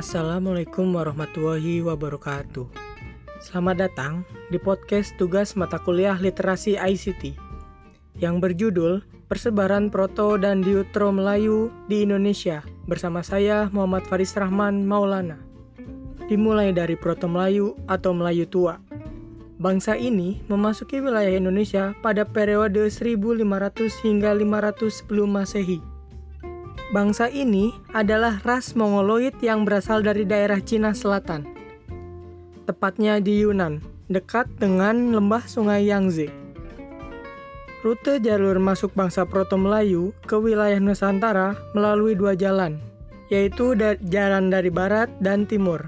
Assalamualaikum warahmatullahi wabarakatuh. Selamat datang di podcast tugas mata kuliah literasi ICT yang berjudul Persebaran Proto dan Diutro Melayu di Indonesia bersama saya Muhammad Faris Rahman Maulana. Dimulai dari Proto Melayu atau Melayu Tua. Bangsa ini memasuki wilayah Indonesia pada periode 1500 hingga 500 sebelum Masehi. Bangsa ini adalah ras Mongoloid yang berasal dari daerah Cina Selatan. Tepatnya di Yunan, dekat dengan lembah sungai Yangtze. Rute jalur masuk bangsa Proto Melayu ke wilayah Nusantara melalui dua jalan, yaitu jalan dari barat dan timur.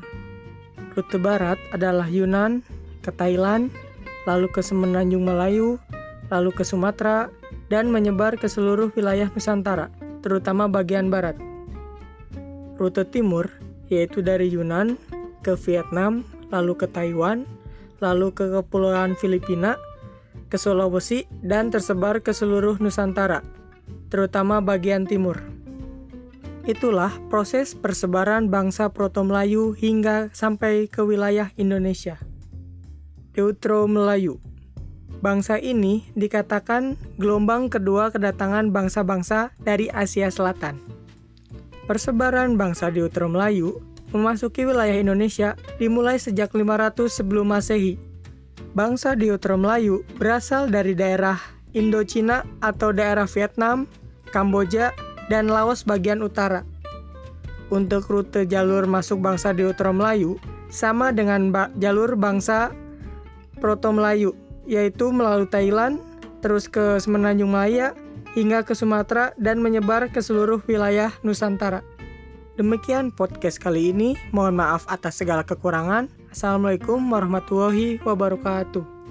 Rute barat adalah Yunan ke Thailand, lalu ke Semenanjung Melayu, lalu ke Sumatera, dan menyebar ke seluruh wilayah Nusantara, terutama bagian barat. Rute timur, yaitu dari Yunan ke Vietnam, lalu ke Taiwan, lalu ke Kepulauan Filipina, ke Sulawesi, dan tersebar ke seluruh Nusantara, terutama bagian timur. Itulah proses persebaran bangsa Proto Melayu hingga sampai ke wilayah Indonesia. Deutro Melayu. Bangsa ini dikatakan gelombang kedua kedatangan bangsa-bangsa dari Asia Selatan. Persebaran bangsa Deutro Melayu memasuki wilayah Indonesia dimulai sejak 500 sebelum Masehi. Bangsa Deutro Melayu berasal dari daerah Indochina atau daerah Vietnam, Kamboja, dan Laos bagian utara. Untuk rute jalur masuk bangsa Deutro Melayu sama dengan ba jalur bangsa Proto Melayu, yaitu melalui Thailand, terus ke Semenanjung Malaya, hingga ke Sumatera dan menyebar ke seluruh wilayah Nusantara. Demikian podcast kali ini. Mohon maaf atas segala kekurangan. Assalamualaikum warahmatullahi wabarakatuh.